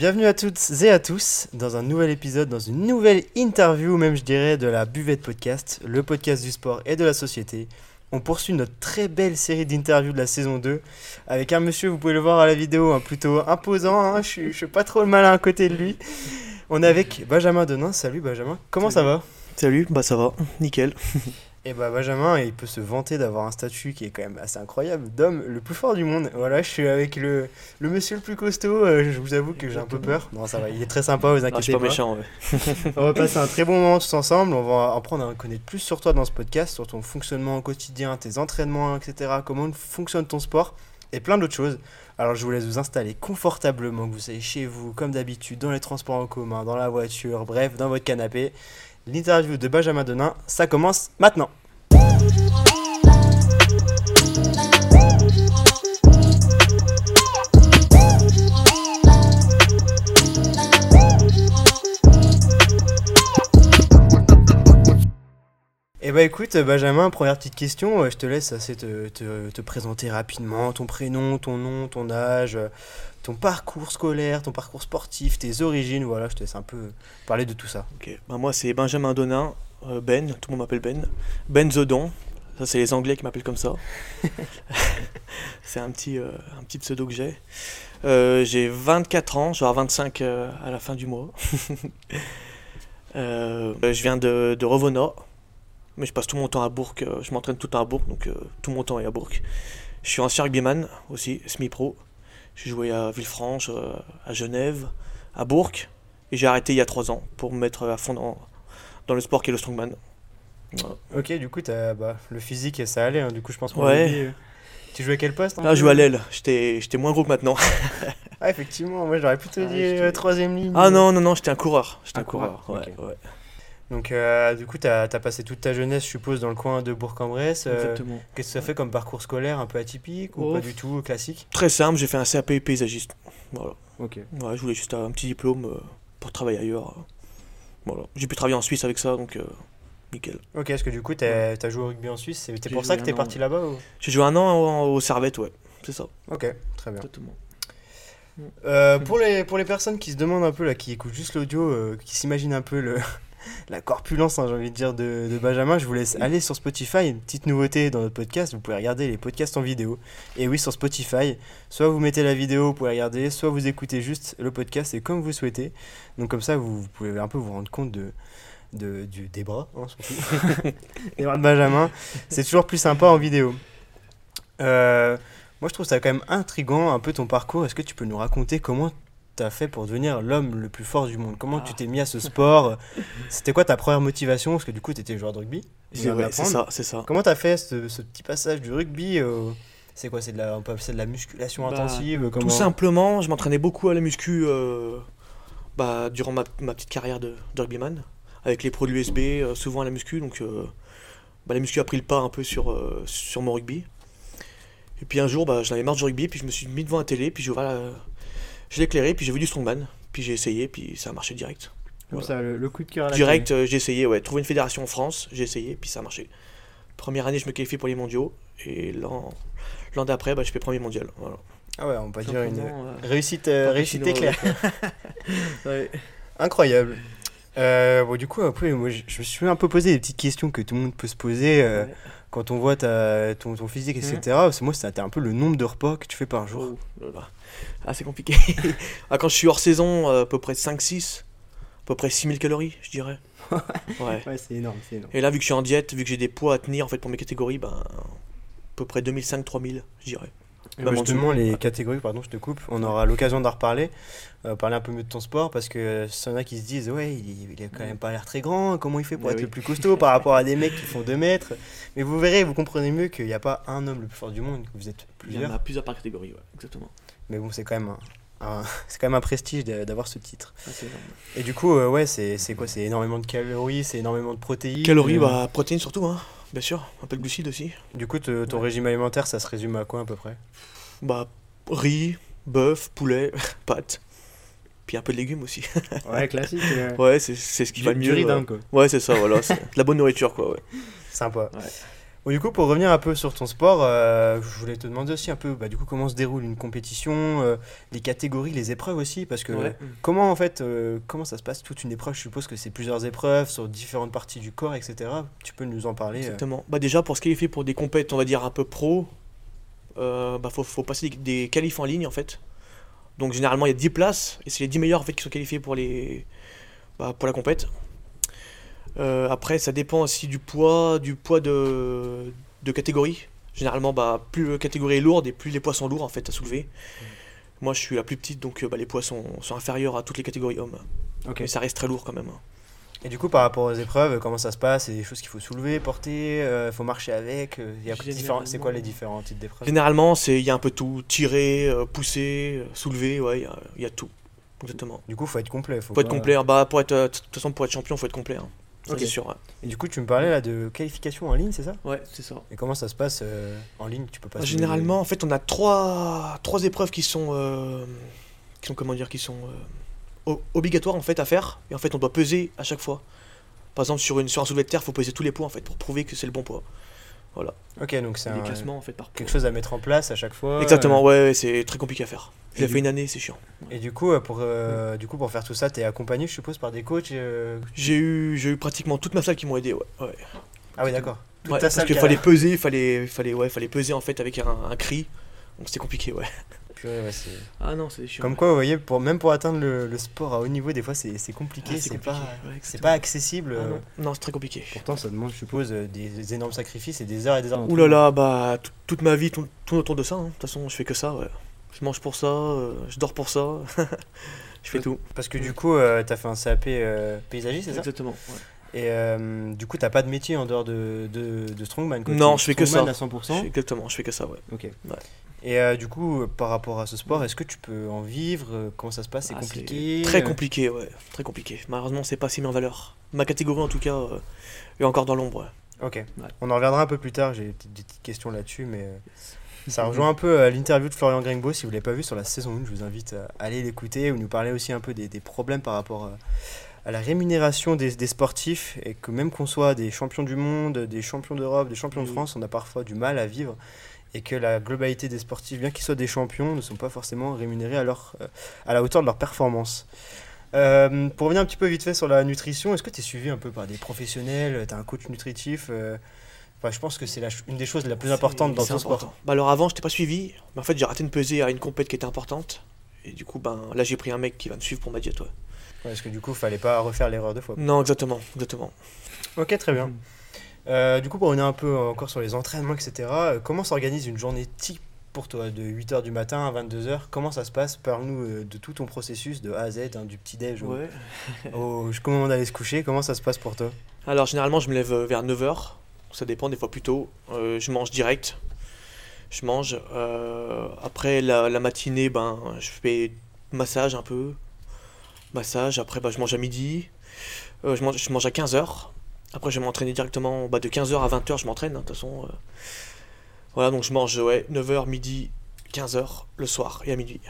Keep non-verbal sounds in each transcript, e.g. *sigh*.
Bienvenue à toutes et à tous dans un nouvel épisode, dans une nouvelle interview, même je dirais, de la Buvette Podcast, le podcast du sport et de la société. On poursuit notre très belle série d'interviews de la saison 2 avec un monsieur, vous pouvez le voir à la vidéo, hein, plutôt imposant, hein, je, suis, je suis pas trop le malin à côté de lui. On est avec Benjamin Denain, salut Benjamin, comment ça va? Salut, bah ça va, nickel. Et bah Benjamin, il peut se vanter d'avoir un statut qui est quand même assez incroyable, d'homme le plus fort du monde. Voilà, je suis avec le, le monsieur le plus costaud, euh, je vous avoue que j'ai un peu peur. Non, ça va, il est très sympa, vous Ah, je inquiétez suis pas pas. méchant, ouais. On va passer un très bon moment tous ensemble. On va apprendre à en connaître plus sur toi dans ce podcast, sur ton fonctionnement au quotidien, tes entraînements, etc. Comment fonctionne ton sport et plein d'autres choses. Alors je vous laisse vous installer confortablement, que vous soyez chez vous, comme d'habitude, dans les transports en commun, dans la voiture, bref, dans votre canapé. L'interview de Benjamin Denain, ça commence maintenant. Podcast. Eh bah écoute Benjamin, première petite question, euh, je te laisse assez te, te- te présenter rapidement, ton prénom, ton nom, ton âge, euh, ton parcours scolaire, ton parcours sportif, tes origines, voilà, je te laisse un peu parler de tout ça. Ok, bah moi c'est Benjamin Donin, euh, Ben, tout le monde m'appelle Ben. Ben Zodon, ça c'est les Anglais qui m'appellent comme ça. *laughs* c'est un petit, euh, un petit pseudo que j'ai. Euh, j'ai 24 ans, je vais avoir 25 euh, à la fin du mois. *laughs* Je viens de, de Revena, mais je passe tout mon temps à Bourg, euh, je m'entraîne tout le temps à Bourg, donc euh, tout mon temps est à Bourg. Je suis ancien rugbyman aussi, semi-pro. J'ai joué à Villefranche, euh, à Genève, à Bourg, et j'ai arrêté il y a 3 ans pour me mettre à fond dans, dans le sport qui est le strongman. Voilà. Ok, du coup, t'as, bah, le physique, ça allait, hein, du coup, je pense pour Ouais. Tu jouais à quel poste peu je joue à l'aile, j'étais moins gros que maintenant. Ah, effectivement, moi j'aurais plutôt Ah, dit euh, troisième ligne. Ah non, non, non, j'étais un coureur. J'étais Un un coureur, coureur, ouais, ouais. Donc, euh, du coup, t'as as passé toute ta jeunesse, je suppose, dans le coin de Bourg-en-Bresse. euh, Exactement. Qu'est-ce que ça fait comme parcours scolaire un peu atypique ou Oh. pas du tout classique? Très simple, j'ai fait un CAP paysagiste. Voilà. Ok. Ouais, je voulais juste un petit diplôme euh, pour travailler ailleurs. Voilà. J'ai pu travailler en Suisse avec ça, donc euh, nickel. Ok, est-ce que du coup, t'as as joué au rugby en Suisse J'ai pour ça que t'es un an, parti ouais. là-bas ou... J'ai joué un an au, au Servette, ouais. C'est ça. Ok, très bien. Exactement. Euh, pour, les, pour les personnes qui se demandent un peu, là, qui écoutent juste l'audio, euh, qui s'imaginent un peu le, *laughs* la corpulence, hein, j'ai envie de dire, de, de Benjamin, je vous laisse aller sur Spotify. Une petite nouveauté dans notre podcast, vous pouvez regarder les podcasts en vidéo. Et oui, sur Spotify, soit vous mettez la vidéo, vous pouvez regarder, soit vous écoutez juste le podcast, et comme vous souhaitez. Donc comme ça, vous, vous pouvez un peu vous rendre compte de, de, du, des bras, hein, surtout. *laughs* des bras de Benjamin. C'est toujours plus sympa en vidéo. Euh, moi, je trouve ça quand même intriguant un peu ton parcours. Est-ce que tu peux nous raconter comment tu as fait pour devenir l'homme le plus fort du monde Comment tu Ah. t'es mis à ce sport? *laughs* C'était quoi ta première motivation? Parce que du coup, tu étais joueur de rugby. C'est ça, c'est ça. Comment tu as fait ce, ce petit passage du rugby au- C'est quoi C'est de la, on peut appeler ça de la musculation Bah, intensive comment... Tout simplement, je m'entraînais beaucoup à la muscu euh, bah, durant ma, ma petite carrière de, de rugbyman, avec les produits USB, euh, souvent à la muscu, donc euh, bah, la muscu a pris le pas un peu sur, euh, sur mon rugby. Et puis un jour, bah, j'en avais marre du rugby, puis je me suis mis devant la télé, puis je, voilà, je l'ai éclairé, puis j'ai vu du strongman, puis j'ai essayé, puis ça a marché direct. Comme ça, le, le coup de cœur à la Direct, euh, j'ai essayé, ouais, trouver une fédération en France, j'ai essayé, puis ça a marché. Première année, je me qualifie pour les mondiaux, et l'an l'an d'après, bah, je fais premier mondial. Voilà. Ah ouais, on peut dire une euh, réussite, euh, réussite éclair. ouais. *laughs* Incroyable. Euh, bon, du coup, après, moi, je, je me suis un peu posé des petites questions que tout le monde peut se poser euh, Ouais. quand on voit ta, ton, ton physique, etc. Parce que moi, c'était un peu le nombre de repas que tu fais par jour. Oh là là. Ah, c'est compliqué. *laughs* ah, quand je suis hors saison, euh, à peu près 5-6, à peu près 6000 calories, je dirais. *laughs* Ouais. Ouais, c'est énorme, énorme. Et là, vu que je suis en diète, vu que j'ai des poids à tenir en fait pour mes catégories, ben, à peu près 2005-3000, je dirais. Bah, justement, les catégories, pardon, je te coupe, on aura l'occasion d'en reparler, euh, parler un peu mieux de ton sport, parce que s'il y en a qui se disent, ouais, il, il a quand même pas l'air très grand, comment il fait pour Bah être oui. le plus costaud par rapport à des mecs qui font 2 mètres? Mais vous verrez, vous comprenez mieux qu'il n'y a pas un homme le plus fort du monde, que vous êtes Il y en plusieurs. a plusieurs par catégorie, ouais, exactement. Mais bon, c'est quand même un- *laughs* c'est quand même un prestige d'a- d'avoir ce titre. Ah. Et du coup, euh, ouais, c'est c'est quoi? C'est énormément de calories, c'est énormément de protéines. Calories, euh, bah, protéines surtout, hein, bien sûr. Un peu de glucides aussi. Du coup, te- ton Ouais. régime alimentaire, ça se résume à quoi à peu près? Bah, riz, bœuf, poulet, *laughs* pâtes. Puis un peu de légumes aussi. *laughs* Ouais, classique. Ouais, c'est c'est ce qui va le mieux. du riz euh. dingue, quoi. Ouais, c'est ça, voilà. la bonne nourriture, quoi, ouais. Sympa. Ouais. Bon, du coup, pour revenir un peu sur ton sport, euh, je voulais te demander aussi un peu, bah, du coup, comment se déroule une compétition, euh, les catégories, les épreuves aussi, parce que Ouais. comment en fait, euh, comment ça se passe toute une épreuve? Je suppose que c'est plusieurs épreuves sur différentes parties du corps, etc. Tu peux nous en parler Exactement. Bah déjà pour se qualifier pour des compètes, on va dire un peu pro, bah faut, faut passer des, des qualifs en ligne en fait. Donc généralement il y a 10 places et c'est les 10 meilleurs en fait qui sont qualifiés pour les bah, pour la compète. Euh, après ça dépend aussi du poids du poids de, de catégorie. Généralement bah plus la catégorie est lourde et plus les poids sont lourds en fait à soulever. Moi je suis la plus petite donc euh, bah, les poids sont, sont inférieurs à toutes les catégories hommes. Mais ça reste très lourd quand même. hein. Et du coup, par rapport aux épreuves, comment ça se passe? C'est des choses qu'il faut soulever, porter, euh, faut marcher avec. euh, il y a différents- C'est quoi les différents types d'épreuves? Généralement, c'est il y a un peu tout, tirer, euh, pousser, euh, soulever, ouais, il y a- il y, a tout. Exactement. Du coup, faut être complet. Faut, Faut être complet. Bah pour être de toute façon pour être champion, faut être complet. hein. Ça, Ok. c'est sûr. ouais. Et du coup, tu me parlais là de qualification en ligne, c'est ça? Ouais, c'est ça. Et comment ça se passe euh, en ligne? Tu peux pas. Généralement, en fait, on a trois, trois épreuves qui sont euh, qui sont comment dire, qui sont euh, obligatoires en fait à faire. Et en fait, on doit peser à chaque fois. Par exemple, sur une sur un soulevé de terre, faut peser tous les poids en fait pour prouver que c'est le bon poids. Ok, donc c'est un- classements en fait par quelque chose à mettre en place à chaque fois. Exactement. Ouais, ouais, c'est très compliqué à faire. Du- fait une année, c'est chiant. Et du coup, euh, pour, euh, du coup, pour faire tout ça, t'es accompagné, je suppose, par des coachs euh, J'ai eu j'ai eu pratiquement toute ma salle qui m'ont aidé. Ouais. ouais. Ah oui, d'accord. Parce qu'il fallait peser, fallait, fallait, ouais, fallait peser en fait avec un, un cri. Donc c'était compliqué, ouais. Purée, ouais, c'est- Ah non, c'est chiant. Comme quoi, vous voyez, pour, même pour atteindre le, le sport à haut niveau, des fois, c'est c'est compliqué. Ah, c'est c'est compliqué, pas, ouais, pas accessible. Ah euh, non, non c'est très compliqué. Pourtant, ça demande, je suppose, euh, des, des énormes sacrifices et des heures et des heures. Ouh là là, bah tout- toute ma vie tourne, tourne autour de ça. hein. De toute façon, je fais que ça. Ouais. Je mange pour ça, euh, je dors pour ça. *laughs* je fais tout. Parce que du coup, euh, t'as fait un CAP euh, paysagiste, c'est ça? Exactement. ouais. Et euh, du coup, t'as pas de métier en dehors de, de, de Strongman quoi. Non, je fais que ça. à Je 100%. fais- exactement, je fais que ça, ouais. Ok. Ouais. Et euh, du coup, euh, par rapport à ce sport, est-ce que tu peux en vivre Euh, Comment ça se passe C'est Ah, compliqué Très compliqué, ouais. Très compliqué. Malheureusement, c'est pas assez mis en valeur. Ma catégorie, en tout cas, euh, est encore dans l'ombre. ouais. Ok. On en reviendra un peu plus tard. J'ai des petites, des petites questions là-dessus, mais ça rejoint un peu l'interview de Florian Gringbo. Si vous l'avez pas vu sur la saison 1, je vous invite à aller l'écouter ou nous parler aussi un peu des, des problèmes par rapport à, à la rémunération des, des sportifs et que même qu'on soit des champions du monde, des champions d'Europe, des champions de. France, on a parfois du mal à vivre et que la globalité des sportifs, bien qu'ils soient des champions, ne sont pas forcément rémunérés à, leur, euh, à la hauteur de leur performance. Euh, pour revenir un petit peu vite fait sur la nutrition, est-ce que tu es suivi un peu par des professionnels? Tu as un coach nutritif euh, Enfin, je pense que c'est une des choses la plus importantes dans ton sport. important. Bah alors avant, je t'ai pas suivi. Mais en fait, j'ai raté de peser à une compète qui était importante. Et du coup, ben là, j'ai pris un mec qui va me suivre pour ma diète. Ouais. Ouais, parce que du coup, fallait pas refaire l'erreur deux fois. Non, exactement, exactement. Ok, très bien. Mhm. Euh, du coup, pour revenir un peu encore sur les entraînements, etc., euh, comment s'organise une journée type pour toi de 8h du matin à 22h Comment ça se passe? Parle-nous euh, de tout ton processus de A à Z, hein, du petit-déj Ouais. *laughs* au jusqu'au moment d'aller se coucher. Comment ça se passe pour toi? Alors généralement je me lève vers 9h, ça dépend des fois plus tôt. Euh, je mange direct, je mange. Euh, après la, la matinée, ben, je fais massage un peu. Massage, après ben, je mange à midi. Euh, je, mange, je mange à 15h. Après je vais m'entraîner directement bah, de 15h à 20h, je m'entraîne hein, de toute façon. euh. Voilà donc je mange ouais, 9h, midi, 15h le soir et à minuit.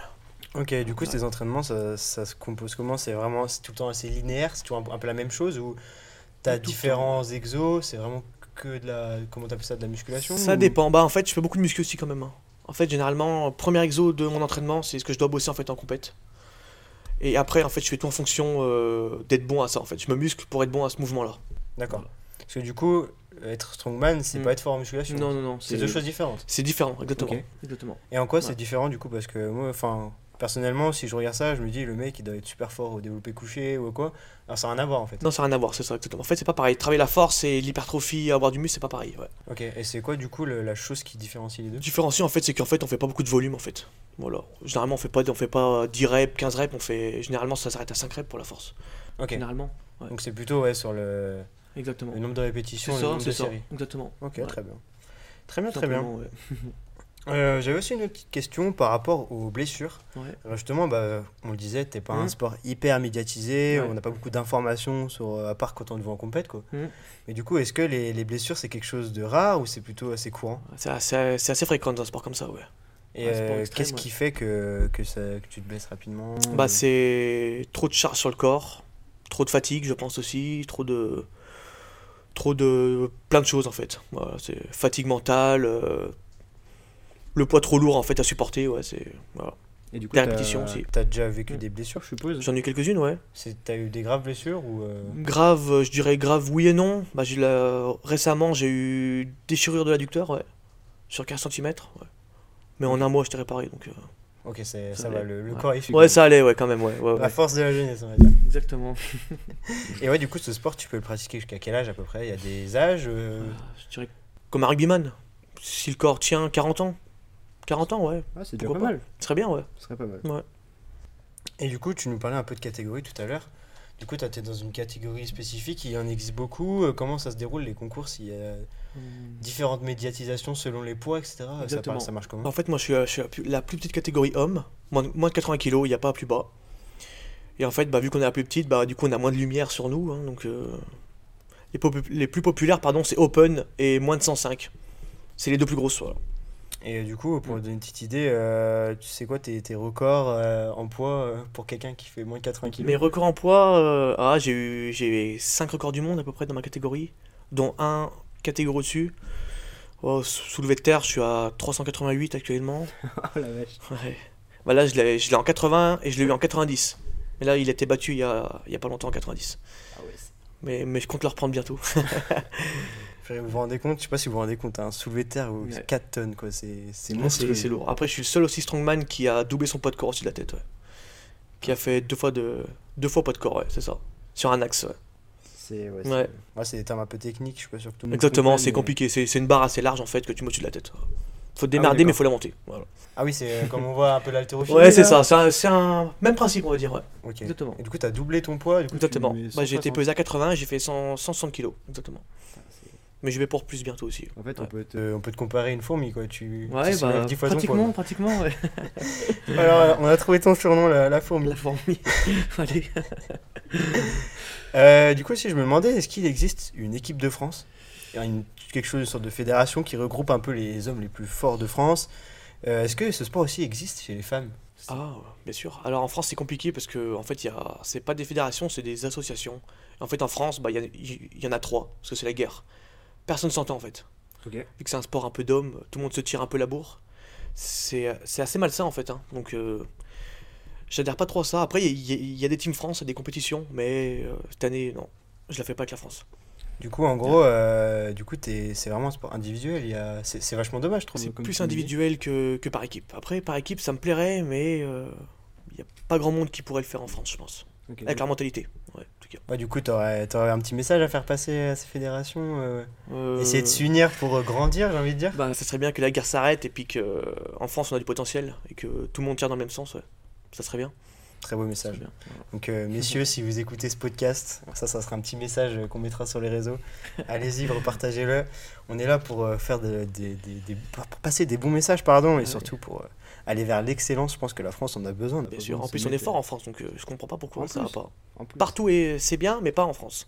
Ok, du coup, Ouais. ces entraînements, ça, ça se compose comment? C'est vraiment tout le temps assez linéaire? C'est toujours un, un peu la même chose ou tu as Tout le différents exos? C'est vraiment que de la. Comment t'appelles ça De la musculation Ça ou- dépend. Bah en fait, je fais beaucoup de muscu aussi quand même. hein. En fait, généralement, premier exo de mon entraînement, c'est ce que je dois bosser en fait en compète. Et après, en fait, je fais tout en fonction euh, d'être bon à ça. En fait, je me muscle pour être bon à ce mouvement-là. D'accord. Parce que du coup, être strongman, c'est Mm. pas être fort en musculation. Non, non, non. C'est deux choses différentes. C'est différent, exactement. Exactement. Et en quoi Ouais. c'est différent du coup Parce que moi, enfin, personnellement, si je regarde ça, je me dis le mec il doit être super fort au développé couché ou quoi. Alors ça n'a rien à voir en fait. Non, ça n'a rien à voir, c'est ça, exactement. En fait, c'est pas pareil. Travailler la force et l'hypertrophie, avoir du muscle, c'est pas pareil. Ouais. Ok, et c'est quoi du coup le- la chose qui différencie les deux? Différencier, en fait, c'est qu'en fait, on fait pas beaucoup de volume, en fait. Voilà. Généralement, on fait pas, on fait pas 10 reps, 15 reps, on fait. Généralement, ça s'arrête à 5 reps pour la force. Ok, Généralement. Ouais. donc c'est plutôt ouais, sur le, Exactement. le nombre de répétitions C'est le ça, nombre c'est ça. séries. Exactement. Ok, Ouais. très bien. Très bien, très bien. ouais. *laughs* Euh, J'avais aussi une autre petite question par rapport aux blessures. Ouais. Alors justement, bah, on le disait, t'es pas un Mhm. sport hyper médiatisé, Ouais. on n'a pas beaucoup d'informations sur, euh, à part quand on te voit en compète quoi. Mhm. Mais du coup, est-ce que les, les blessures c'est quelque chose de rare ou c'est plutôt assez courant? C'est assez, fréquent dans un sport comme ça, ouais. Et euh, qu'est-ce qui fait que, que, ça, que tu te blesses rapidement? Bah, c'est trop de charge sur le corps, trop de fatigue, je pense aussi, trop de trop de. plein de choses en fait. Voilà, c'est fatigue mentale, euh, le poids trop lourd en fait à supporter, ouais, c'est. Voilà. Et du coup, t'as- aussi. T'as déjà vécu Mm. des blessures, je suppose? J'en ai eu quelques-unes, ouais. C'est- T'as eu des graves blessures ou euh, Grave, euh, je dirais grave oui et non. Bah, j'ai la- Récemment, j'ai eu déchirure de l'adducteur, ouais. Sur 15 cm, ouais. Mais en un mois, j'étais réparé, donc. euh, Ok, c'est- ça, Ça va, le, le Ouais. corps est. Ouais, ça allait, ouais, quand même, ouais. ouais, La ouais. force de la jeunesse, on va dire. Exactement. *laughs* Et ouais, du coup, ce sport, tu peux le pratiquer jusqu'à quel âge à peu près? Il y a des âges euh, Je dirais comme un rugbyman. Si le corps tient 40 ans. 40 ans, ouais. Ah, c'est déjà Pourquoi pas mal. Ce serait bien, ouais. Ce serait pas mal. Et du coup, tu nous parlais un peu de catégorie tout à l'heure. Du coup, tu été dans une catégorie spécifique, il y en existe beaucoup. Euh, Comment ça se déroule les concours S'il y a différentes médiatisations selon les poids, etc. Exactement. ça marche comment En fait, moi, je suis, je suis la, plus, petite catégorie homme. Moins, de- moins de 80 kg, il n'y a pas plus bas. Et en fait, bah, vu qu'on est la plus petite, bah, du coup, on a moins de lumière sur nous. hein, donc, euh, les, les plus populaires, pardon, c'est Open et moins de 105. C'est les deux plus grosses. Voilà. Et euh, du coup, pour donner une petite idée, euh, tu sais quoi tes, tes records euh, en poids pour quelqu'un qui fait moins de 80 kg Mes records en poids, ah, j'ai eu j'ai 5 records du monde à peu près dans ma catégorie, dont un catégorie au-dessus. Oh, sou- soulevé de terre, je suis à 388 actuellement. *laughs* Oh la vache. Ouais. Bah là, je l'ai je l'ai en 80 et je l'ai eu en 90. Mais là, il a été battu il y a, il y a pas longtemps en 90. Ah ouais. Mais, mais je compte le reprendre bientôt. *laughs* Vous vous rendez compte? Je sais pas si vous vous rendez compte, un soulevé de terre, Ouais. 4 tonnes, quoi. C'est monstrueux. c'est lourd. Après, je suis le seul aussi strongman qui a doublé son poids de corps au-dessus de la tête. ouais. Qui a fait deux fois, de, deux fois poids de corps, ouais, c'est ça. Sur un axe, ouais. C'est ouais, Ouais. Ouais, c'est des termes un peu techniques, je suis pas sûr que tout le monde Exactement, c'est mais- compliqué. C'est c'est une barre assez large en fait que tu mets au-dessus de la tête. Faut te démerder, d'accord. mais faut la monter. Voilà. Ah oui, c'est euh, comme on voit un peu l'haltérophilie. Ouais, c'est ça. C'est un, c'est un même principe, on va dire. Ouais. Ok. Exactement. Et du coup, t'as doublé ton poids, du coup, tu Exactement. Bah, j'ai été 160. pesé à 80 j'ai fait 100, 160 kilos. Exactement. Ah, Mais je vais pour plus bientôt aussi. En fait, on peut te. Euh, on peut te comparer à une fourmi, quoi. Tu, Ouais, tu soulèves bah, 10 fois pratiquement, pratiquement, ouais. *laughs* Alors, on a trouvé ton surnom, la, la fourmi. La fourmi. *laughs* Allez. *laughs* Euh, du coup, si je me demandais, est-ce qu'il existe une équipe de France? Une, Quelque chose, une sorte de fédération qui regroupe un peu les hommes les plus forts de France Euh, Est-ce que ce sport aussi existe chez les femmes? Ah, bien sûr. Alors en France, c'est compliqué parce que en fait, il y a... c'est pas des fédérations, c'est des associations. En fait, en France, bah, il y, a- il y en a trois parce que c'est la guerre. Personne s'entend en fait. Vu que c'est un sport un peu d'homme, tout le monde se tire un peu la bourre. C'est c'est assez malsain en fait. hein. Donc, euh, j'adhère pas trop à ça. Après, il y, a- il y a des teams France, des compétitions, mais euh, cette année, non, je la fais pas avec la France. Du coup, en gros, euh, du coup, c'est vraiment un sport individuel. Il y a... C'est c'est vachement dommage, je trouve. C'est comme plus individuel que, que par équipe. Après, par équipe, ça me plairait, mais euh, il n'y a pas grand monde qui pourrait le faire en France, je pense. Avec leur mentalité. Ouais, en tout cas. Ouais, du coup, t'aurais aurais un petit message à faire passer à ces fédérations euh, Euh, Essayer de s'unir pour euh, grandir, j'ai envie de dire? Bah, ça serait bien que la guerre s'arrête et puis que euh, en France on a du potentiel et que tout le monde tire dans le même sens. Ouais. Ça serait bien. Très beau message. bien. Voilà. Donc, euh, *laughs* messieurs, si vous écoutez ce podcast, ça, ça sera un petit message qu'on mettra sur les réseaux. Allez-y, *laughs* repartagez-le. On est là pour euh, faire de- des- des- des- pour passer des bons messages, pardon, et Ouais. surtout pour euh, aller vers l'excellence. Je pense que la France en a besoin. Bien pas sûr. En plus, on est fort en France, donc je comprends pas pourquoi En ça va plus. pas. En plus. Partout et c'est bien, mais pas en France.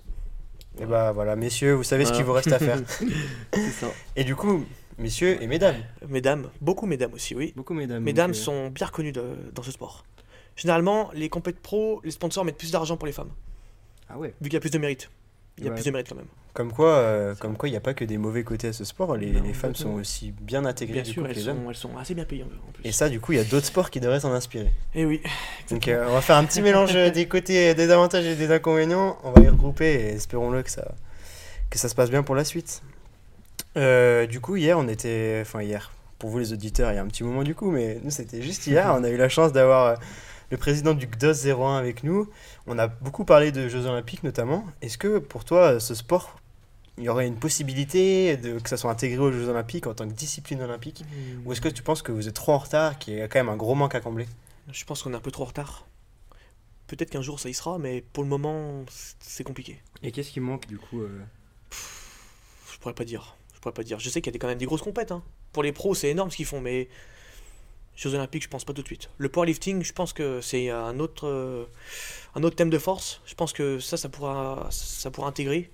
Et bah voilà, messieurs, vous savez ce qu'il vous reste à faire. *laughs* Ça. Et du coup, messieurs et mesdames, Mesdames, beaucoup mesdames aussi, oui. Beaucoup mesdames. Mesdames donc, euh, sont bien reconnues de- dans ce sport. Généralement, les compètes pro, les sponsors mettent plus d'argent pour les femmes, Ah ouais. vu qu'il y a plus de mérite. Il y a Ouais. plus de mérite quand même. comme quoi, euh, comme quoi, il n'y a pas que des mauvais côtés à ce sport. Les, Non, les femmes sont aussi bien intégrées Bien du sûr, coup, que elles les sont, hommes. elles sont assez bien payées en plus. Et ça, du coup, il y a d'autres sports qui devraient s'en inspirer. Et oui. Donc euh, on va faire un petit mélange *laughs* des côtés, des avantages et des inconvénients. On va les regrouper et espérons-le que ça, que ça se passe bien pour la suite. Euh, du coup, hier, on était. Enfin, hier, pour vous les auditeurs, il y a un petit moment du coup, mais nous, c'était juste hier. On a eu la chance d'avoir euh, le président du GDOS 01 avec nous. On a beaucoup parlé de Jeux Olympiques notamment. Est-ce que pour toi, ce sport, il y aurait une possibilité de, que ça soit intégré aux Jeux Olympiques en tant que discipline olympique? Ou est-ce que tu penses que vous êtes trop en retard, qu'il y a quand même un gros manque à combler? Je pense qu'on est un peu trop en retard. Peut-être qu'un jour ça y sera, mais pour le moment, c'est- compliqué. Et qu'est-ce qui manque du coup euh, Je pourrais pas dire. Je pourrais pas dire. Je sais qu'il y a quand même des grosses compètes. hein. Pour les pros, c'est énorme ce qu'ils font, mais Jeux Olympiques, je pense pas tout de suite. Le powerlifting, je pense que c'est un autre, euh, un autre thème de force. Je pense que ça, ça pourra, ça pourra intégrer.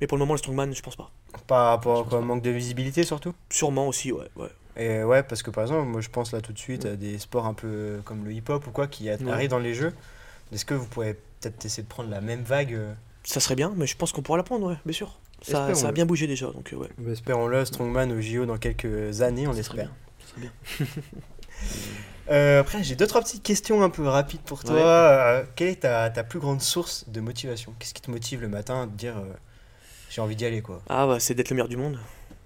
Mais pour le moment, le strongman, je pense pas. Par rapport à quoi, manque de visibilité surtout? Sûrement aussi, ouais. ouais. Et ouais, parce que par exemple, moi je pense là tout de suite à des sports un peu comme le hip-hop ou quoi qui a- Ouais. arrivent dans les jeux. Est-ce que vous pourrez peut-être essayer de prendre la même vague euh, Ça serait bien, mais je pense qu'on pourra l'apprendre, ouais, bien sûr. Ça, ça a bien bougé déjà, donc euh, ouais. Espérons-le, Strongman au JO dans quelques années, on Ça serait espère. bien, bien. *laughs* Euh, après, j'ai deux, trois petites questions un peu rapides pour toi. Ouais. Euh, quelle est ta, ta plus grande source de motivation? Qu'est-ce qui te motive le matin à te dire euh, j'ai envie d'y aller quoi? Ah bah c'est d'être le meilleur du monde.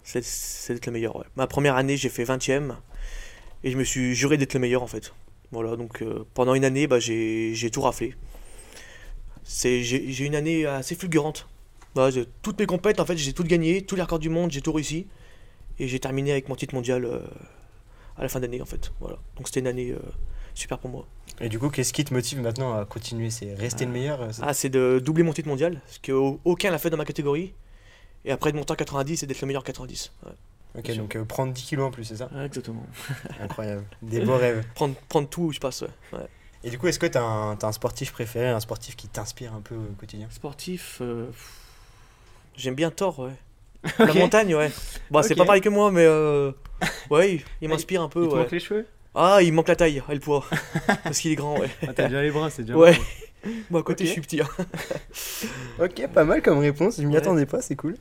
C'est d'être le meilleur, ouais. Ma première année, j'ai fait 20ème. Et je me suis juré d'être le meilleur, en fait. Voilà, donc pendant une année, bah, j'ai tout raflé. J'ai une année assez fulgurante. Voilà, j'ai- toutes mes compètes, en fait, j'ai tout gagné, tous les records du monde, j'ai tout réussi. Et j'ai terminé avec mon titre mondial euh, à la fin d'année, en fait. Voilà. Donc c'était une année euh, super pour moi. Et du coup, qu'est-ce qui te motive maintenant à continuer? C'est rester le meilleur euh, c'est- Ah, c'est de doubler mon titre mondial, parce qu'aucun l'a fait dans ma catégorie. Et après de monter en 90 et d'être le meilleur 90. Ouais. Ok, donc euh, prendre 10 kilos en plus, c'est ça? Exactement. *laughs* Incroyable. Des beaux rêves. Prendre, prendre tout où je passe, ouais. ouais. Et du coup, est-ce que tu as, un t'as un sportif préféré, un sportif qui t'inspire un peu au quotidien? Sportif, euh, pff, j'aime bien Thor, ouais. *laughs* La montagne, ouais. Bon, c'est pas pareil que moi, mais euh, ouais, il- il *laughs* m'inspire un peu, Il te ouais. manque les cheveux? Ah, il manque la taille et le poids. *laughs* Parce qu'il est grand, ouais. Ah, t'as déjà les bras, c'est déjà. Ouais. bon. Moi, à côté, je suis petit. hein. Ok, pas mal comme réponse, je m'y Ouais. attendais pas, c'est cool.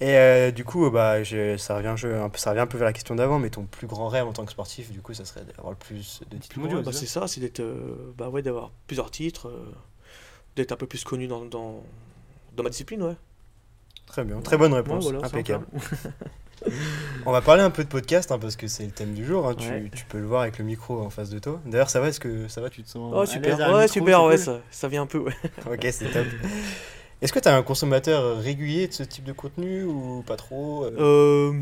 Et euh, du coup, bah, je- ça, revient, je- un peu, ça revient un peu vers la question d'avant, mais ton plus grand rêve en tant que sportif, du coup, ça serait d'avoir le plus de titres gros, Bah, c'est c'est ça, c'est d'être, euh, bah ouais, d'avoir plusieurs titres, euh, d'être un peu plus connu dans, dans, dans ma discipline, ouais. Très bien, très bonne réponse, Ouais, voilà, ça, impeccable. *laughs* On va parler un peu de podcast, hein, parce que c'est le thème du jour, hein, tu, Ouais. tu peux le voir avec le micro en face de toi. D'ailleurs, ça va, est-ce que ça va Tu te sens. Oh, super, ouais, super, ouais, cool ça, ça vient un peu, ouais. *laughs* Ok, c'est top. Est-ce que tu as un consommateur régulier de ce type de contenu ou pas trop euh? Euh,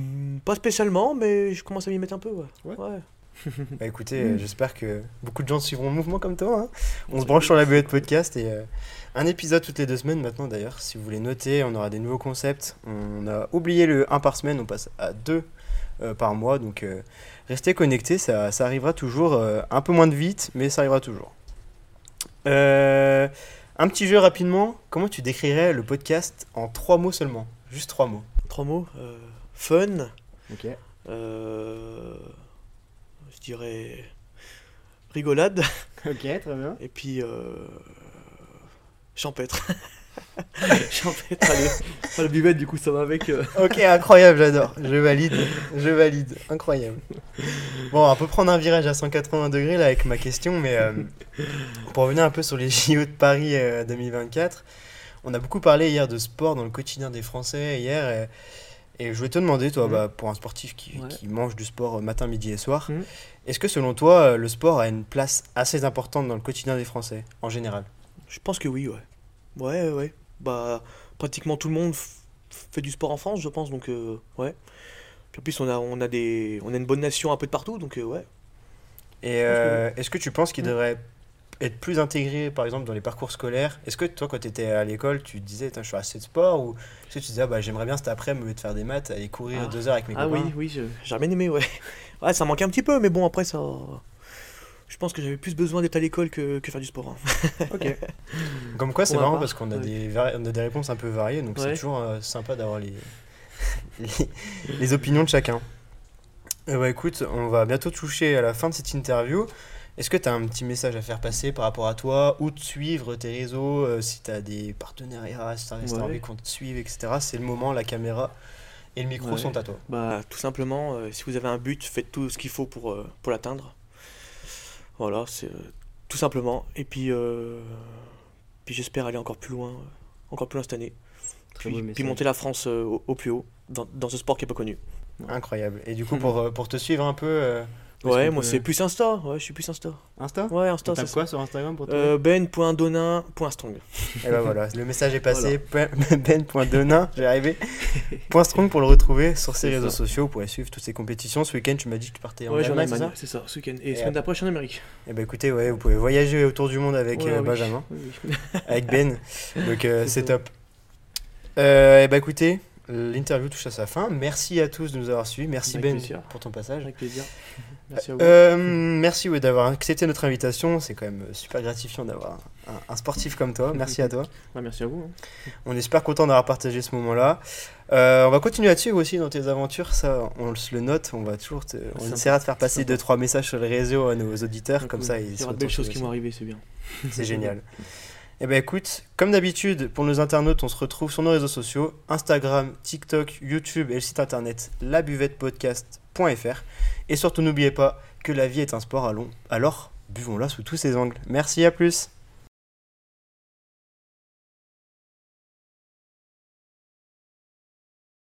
pas spécialement, mais je commence à m'y mettre un peu, ouais. Ouais. ouais. *laughs* Bah écoutez, euh, j'espère que beaucoup de gens suivront le mouvement comme toi. hein. On se branche sur la buette podcast et euh, un épisode toutes les deux semaines maintenant d'ailleurs. Si vous voulez noter, on aura des nouveaux concepts. On a oublié le 1 par semaine, on passe à 2 par mois. Donc euh, restez connectés, ça, ça arrivera toujours. euh, un peu moins de vite, mais ça arrivera toujours. Euh, un petit jeu rapidement. Comment tu décrirais le podcast en trois mots seulement? Juste trois mots. Trois mots. euh, fun, Ok. euh, dirais rigolade, *laughs* Ok, très bien. et puis euh, champêtre. *laughs* champêtre, allez. Ah, le buvette, du coup, ça va avec. euh. *laughs* Ok, incroyable, j'adore. Je valide, je valide, incroyable. Bon, on peut prendre un virage à 180 degrés là avec ma question, mais euh, pour revenir un peu sur les JO de Paris euh, 2024, on a beaucoup parlé hier de sport dans le quotidien des Français hier, et, je voulais te demander, toi, Mhm. bah, pour un sportif qui, Ouais. qui mange du sport matin, midi et soir, Mhm. est-ce que selon toi, euh, le sport a une place assez importante dans le quotidien des Français en général? Je pense que oui, ouais. Ouais, ouais. Bah, pratiquement tout le monde fait du sport en France, je pense, donc euh, ouais. Puis en plus, on a, on, a des, on a une bonne nation un peu de partout, donc euh, ouais. Et euh, est-ce que tu penses qu'il Mm. devrait être plus intégré, par exemple, dans les parcours scolaires Est-ce que toi, quand tu étais à l'école, tu te disais, je suis assez de sport Ou est-ce que tu disais, ah, bah, j'aimerais bien cet après-midi, au lieu de faire des maths, aller courir Ah. deux heures avec mes Ah oui, copains oui, je- j'ai bien aimé, ouais. *laughs* Ouais, ça manquait un petit peu, mais bon, après, ça. Je pense que j'avais plus besoin d'être à l'école que, que faire du sport. hein. *laughs* Ok. Comme quoi, c'est marrant part, parce qu'on a, ouais. des on a des réponses un peu variées, donc c'est toujours euh, sympa d'avoir les... *laughs* les, les opinions de chacun. Eh bah, écoute, on va bientôt toucher à la fin de cette interview. Est-ce que tu as un petit message à faire passer par rapport à toi Où te suivre, tes réseaux, euh, si tu as des partenariats, si tu as Ouais. envie qu'on te suive, etc. C'est le moment, la caméra et le micro Ouais. sont à toi. Bah, tout simplement, euh, si vous avez un but, faites tout ce qu'il faut pour, euh, pour l'atteindre. Voilà, c'est euh, tout simplement. Et puis, euh, puis j'espère aller encore plus loin, euh, encore plus loin cette année. Très Puis, monter la France euh, au, au plus haut, dans, dans ce sport qui est pas connu. Incroyable. Et du coup, pour, euh, pour te suivre un peu, euh, Ouais, moi peut- c'est plus Insta, ouais, je suis plus Insta. Insta Ouais, Insta, Tu quoi sur Instagram pour Euh, ben.donin.strong. Et ben voilà, le message est passé. Ben.donin, j'ai arrivé. Point strong pour le retrouver sur ses réseaux ça. sociaux. Vous pourrez suivre toutes ses compétitions. Ce week-end, tu m'as dit que tu partais en Ouais, Allemagne, c'est ça c'est ça, ce week-end. Et, Et semaine d'après, je suis en Amérique. Et ben écoutez, ouais, vous pouvez voyager autour du monde avec Ouais, euh, oui. Benjamin, Oui, oui. *laughs* avec Ben. Donc euh, C'est top. Euh, et ben écoutez, l'interview touche à sa fin. Merci à tous de nous avoir suivis. Merci Avec Ben plaisir. pour ton passage. Avec plaisir. Merci à vous. Euh, merci d'avoir accepté notre invitation. C'est quand même super gratifiant d'avoir un, un sportif comme toi. Merci à toi. Merci à vous. hein. On est super content d'avoir partagé ce moment-là. Euh, on va continuer à te suivre aussi dans tes aventures, ça on se le note, on va toujours te- on essaiera de faire passer Sympa. deux trois messages sur les réseaux à nos auditeurs, comme Cool. ça Il y aura de belles choses qui vont arriver, c'est bien. C'est *laughs* génial. Eh ben écoute, comme d'habitude, pour nos internautes, on se retrouve sur nos réseaux sociaux Instagram, TikTok, YouTube et le site internet labuvettepodcast.fr. Et surtout, n'oubliez pas que la vie est un sport à long. Alors, buvons-la sous tous ses angles. Merci, à plus